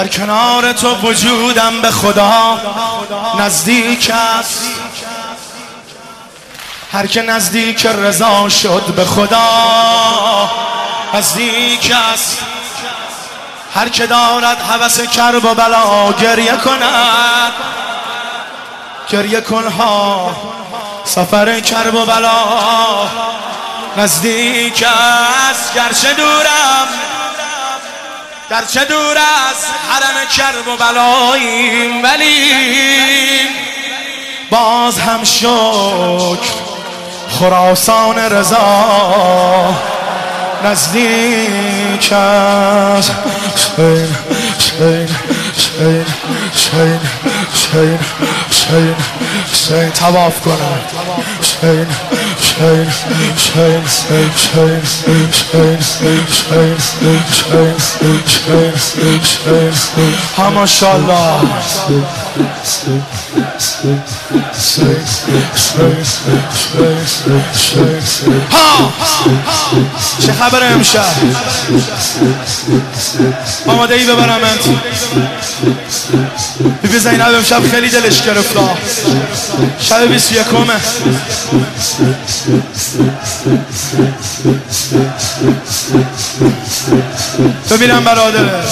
در کنار تو وجودم به خدا نزدیک است. هر که نزدیک رضا شد به خدا نزدیک است. هر که دارد حوث کرب و بلا گریه کند. گریه کنها سفر کرب و بلا نزدیک است. گرچه دورم گرچه دور از حرم کرب و بلاییم؟ ولی باز هم شکر خراسان رضا نزدیک است. شین شین شین شین شین تواف کنم شین شین شین شین شین شین شین شین شین شین ها چه خبر امشب آماده ای ببرمت بیبی زینب امشب خیلی دلش گرفته شب بیس یکمه. ببینم برادره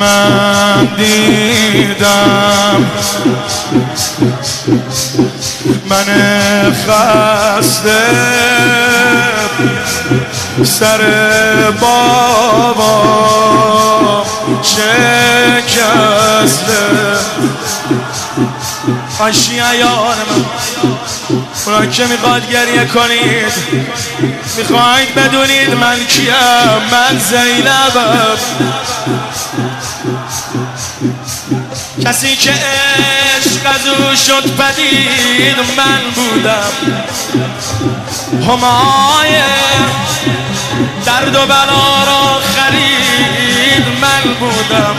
من دیدم من خسته. سر بابا شکسته آشی ایان من اونا که می‌خواد گریه کنید. می‌خواید بدونید من کیم من زینبم. کسی که عشق از او شد پدید من بودم. همای درد و بلا را خرید. من بودم.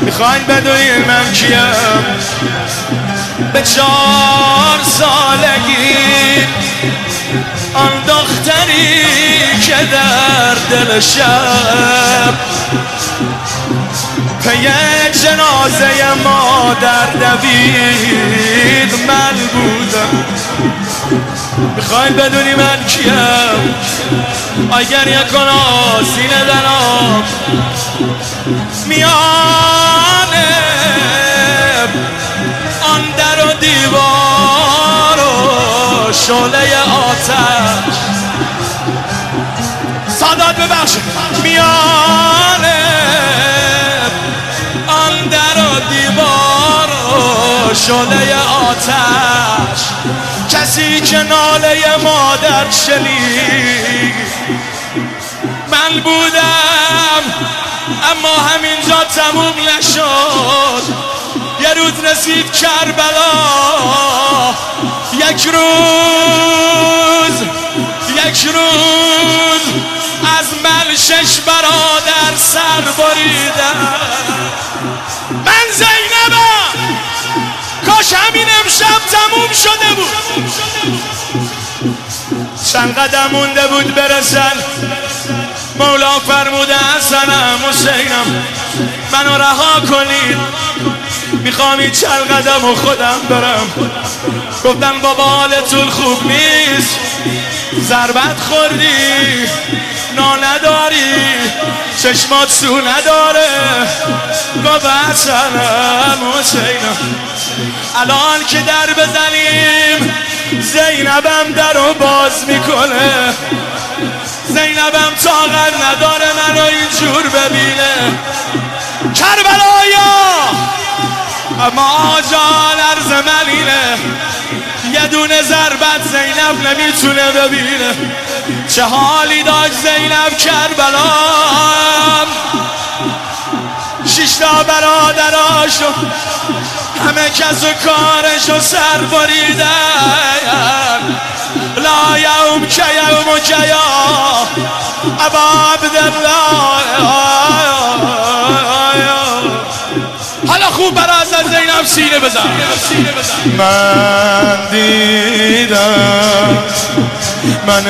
می‌خواین بدونید من کیم. به چهار سالگی آن دختری که در دل شب. پی جنازه مادر دوید. من بودم. می‌خواین بدونی من کیم. اگر یک سینه دنام میانه آن در و دیوار و شعله آتش. سادات ببخش میانه و شعله آتش کسی که ناله مادر شنید. من بودم اما همینجا تموم نشد. یه روز رسید کربلا یک روز یک روز از من شش برادر سر بریدم من زینبم! کاش همین امشب تموم شده بود. چند قدم مونده بود برسن. مولا فرموده حسنم حسینم منو رها کنید می‌خوام این چند قدم و خودم برم. گفتن بابا حالتون خوب نیست. ضربت خوردی. نا نداری. چشمات سو نداره. گفت حسنم حسینم الان که در بزنیم زینبم در رو باز می‌کنه. زینبم طاقت نداره منو اینجور ببینه. کربلایا اما جان عرض من اینه یه دونه ضربت زینب نمی‌تونه ببینه. چه حالی داشت زینب کربلا شیشتا برادراشو همه کس و کارشو سر بریدن. لا یوم که یوم که یا ابا حالا خوب برای از زینب سینه بزن. من دیدم من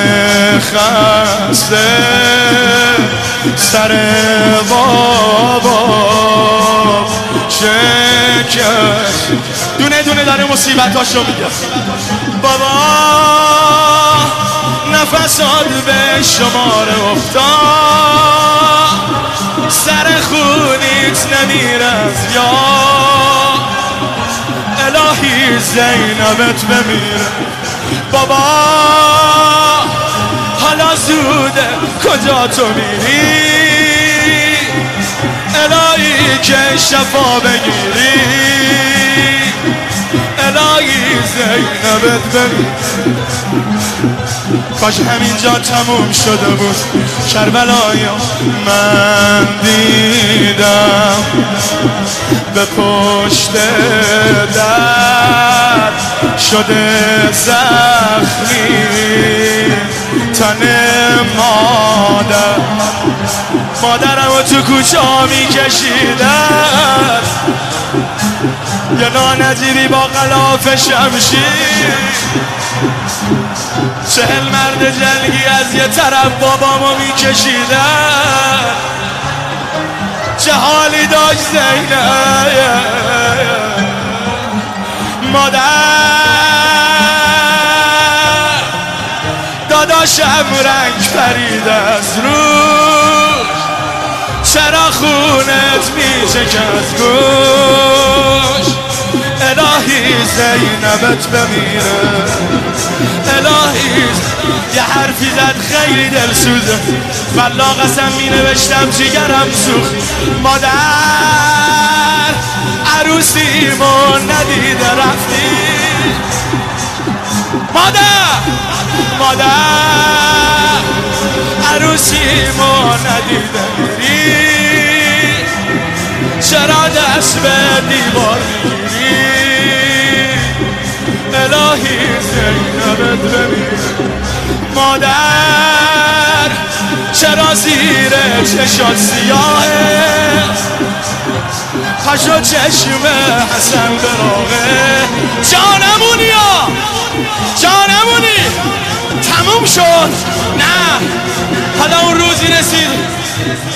خسته سر بابا شکست دونه دونه داره مصیبتاشو میگه. بابا نفسات به شماره افتاد. سر خونیت نمیرز یا الهی زینبت بمیره. بابا حالا زوده کجا تو میری؟ الهی که شفا بگیری. الهی زینبت بمیره کاش همینجا تموم شده بود. کربلایا من دیدم. به پشت در شده زخمی. تن مادر. مادرم تو کوچه ها میکشیدن. یه نانجیری با غلاف شمشیر. چهل مرد جنگی از یه طرف بابامو میکشیدن. چه حالی داشت زینب؟ مادر. داداشم رنگ پرید از چرا خونت میشه از گوش. الهی زینبت بمیره. الهی یه حرفی زد خیلی دل سوزه. والله قسم می نوشتم جیگرم سوخت. مادر عروسیمو ندیده رفتی. مادر مادر عروسیمو ندیده میری. چرا دست به دیوار می‌گیری؟ الهی زینبت ببین. مادر چرا زیر چشات سیاهه؟ پشو چشم حسن براغه جانمونی یا جانمونی! تموم شد. نه. حالا اون روزی رسید.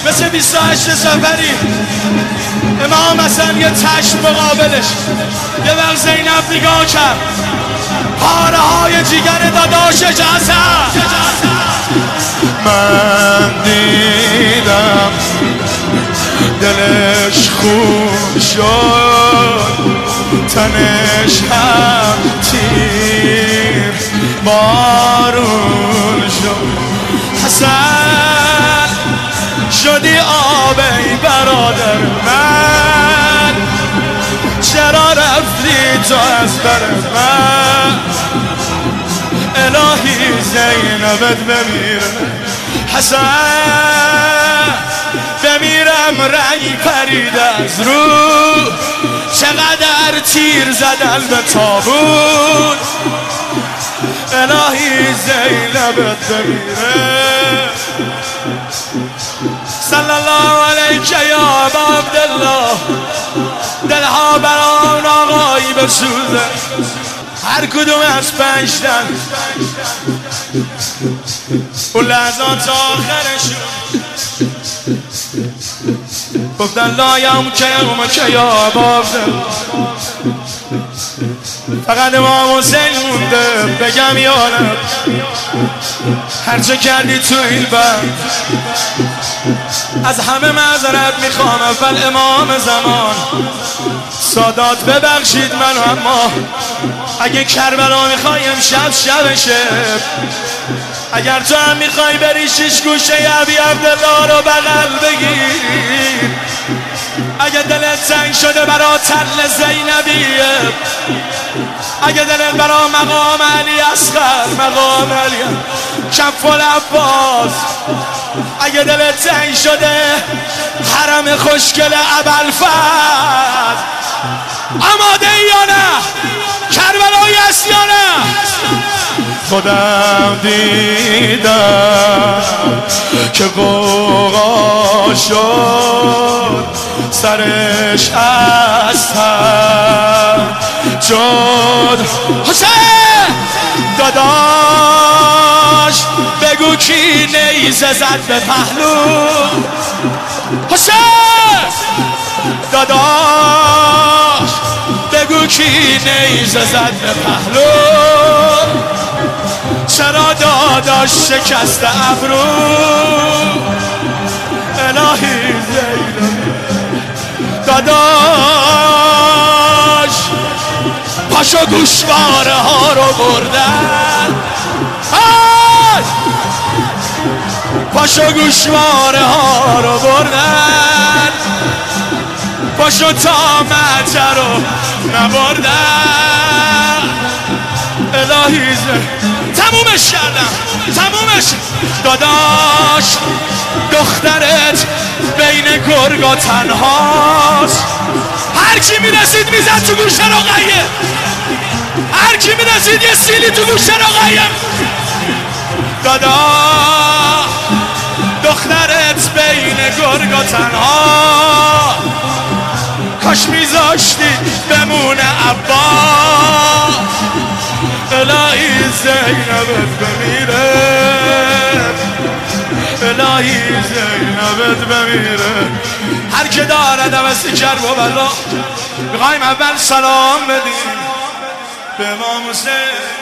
مثل 28 سفری. امام حسن یه چشم مقابلش یه وقت زینب نگاه کرد. پاره های جیگر داداش جسد من دیدم دلش خوب شد. تنش هم تیر بارون شد حسن شدی آبی برادر من. چرا رفتی تو از بر من؟ الهی زینبت بمیره. حسن بمیرم رنگ پرید از رو. چقدر تیر زدن به تابون الهی زینبت بمیره صلی الله علیک یا ابا عبدالله دلها بران آقایی بسوزه. هر کدوم از پنج تن اون لحظات آخرشون. گفتن لایم که یوم که یا بابده فقط امام حسین مونده بگم یارم هرچه کردی تو این بند. از همه معذرت می‌خوام اول امام زمان. سادات ببخشید من اما. اگه کربلا می‌خوای امشب شبشه. اگر تو هم می‌خوای بری شش گوشه عبی عبدالله رو بغل بگیر اگه دلت تنگ شده برا تل زینبیه. اگه دلت برا مقام علی اصغر مقام علی کف عباس اگه دلت تنگ شده حرم خوشگل عبل فرد آماده یا نه؟ یا نه؟ خودم دیدم که قوقا شد سرش از هم شد حسین! داداش بگو کی نیزه زد به پهلو؟ حسین! داداش! کی نیزه زد به پهلو چرا داداش شکست ابرو الهی زینب داداش پاشو گوشواره ها رو بردن. پاشو گوشواره ها رو بردن. پاشو تا رو نبردن الهی تمومش کردم. تمومش. داداش دخترت بین گرگا تنهاست. هر کی می‌رسید می‌زد تو گوش رقیه. هر کی می‌رسید یه سیلی تو گوش رقیه. دادا دخترت بین گرگا تنها. کاش میذاشتی بمونه عبا الهی زینبت بمیره. الهی زینبت بمیره. هر که داره دوستی کرب و بلا می‌خوایم اول سلام بدیم. به امام حسین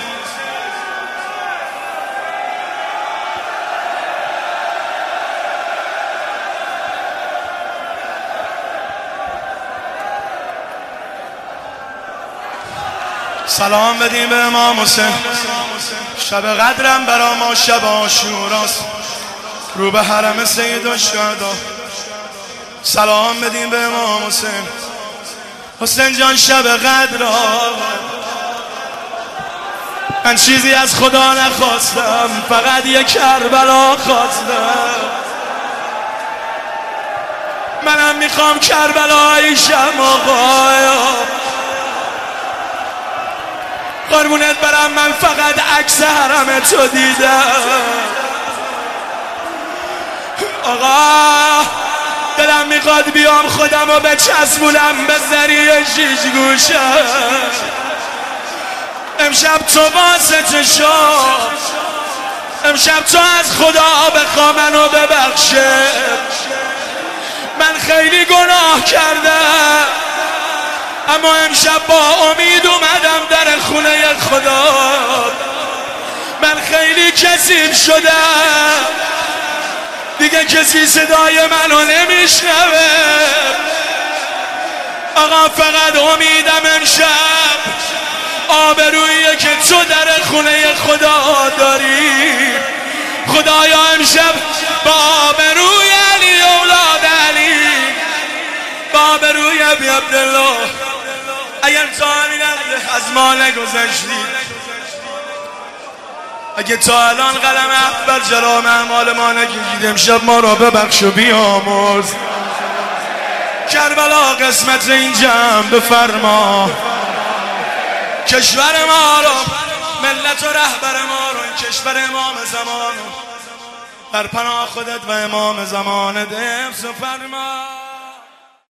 سلام بدیم به امام حسین. شب قدرم برا ما شب آشوراست رو به حرم سید و شهدا. سلام بدیم به امام حسین. حسین جان شب قدر من چیزی از خدا نخواستم فقط یک کربلا خواستم. منم می‌خوام کربلایی شم آقایا قربونت برم من فقط عکس حرم تو دیدم. آقا دلم می‌خواد بیام خودم و به چسبونم به زریه شیش گوشم. امشب تو واسه شو امشب تو از خدا بخوا منو ببخشه من خیلی گناه کردم. اما امشب با امید اومدم در خونه خدا. من خیلی کسیب شدم. دیگه کسی صدای منو نمیشنوه. آقا فقط امیدم امشب آبرویه که تو در خونه خدا داری. خدایا امشب با آبروی علی اولاد علی. با آبروی ابی عبدالله. اگر تا همین از ما نگذشتی. اگه تا الان قلم بر جرام اعمال ما نکشید امشب ما را ببخش و بیامرز. کربلا قسمت این جمع بفرما. کشور ما رو ملت و رهبر ما رو این کشور امام زمان. در پناه خودت و امام زمان حفظ فرما.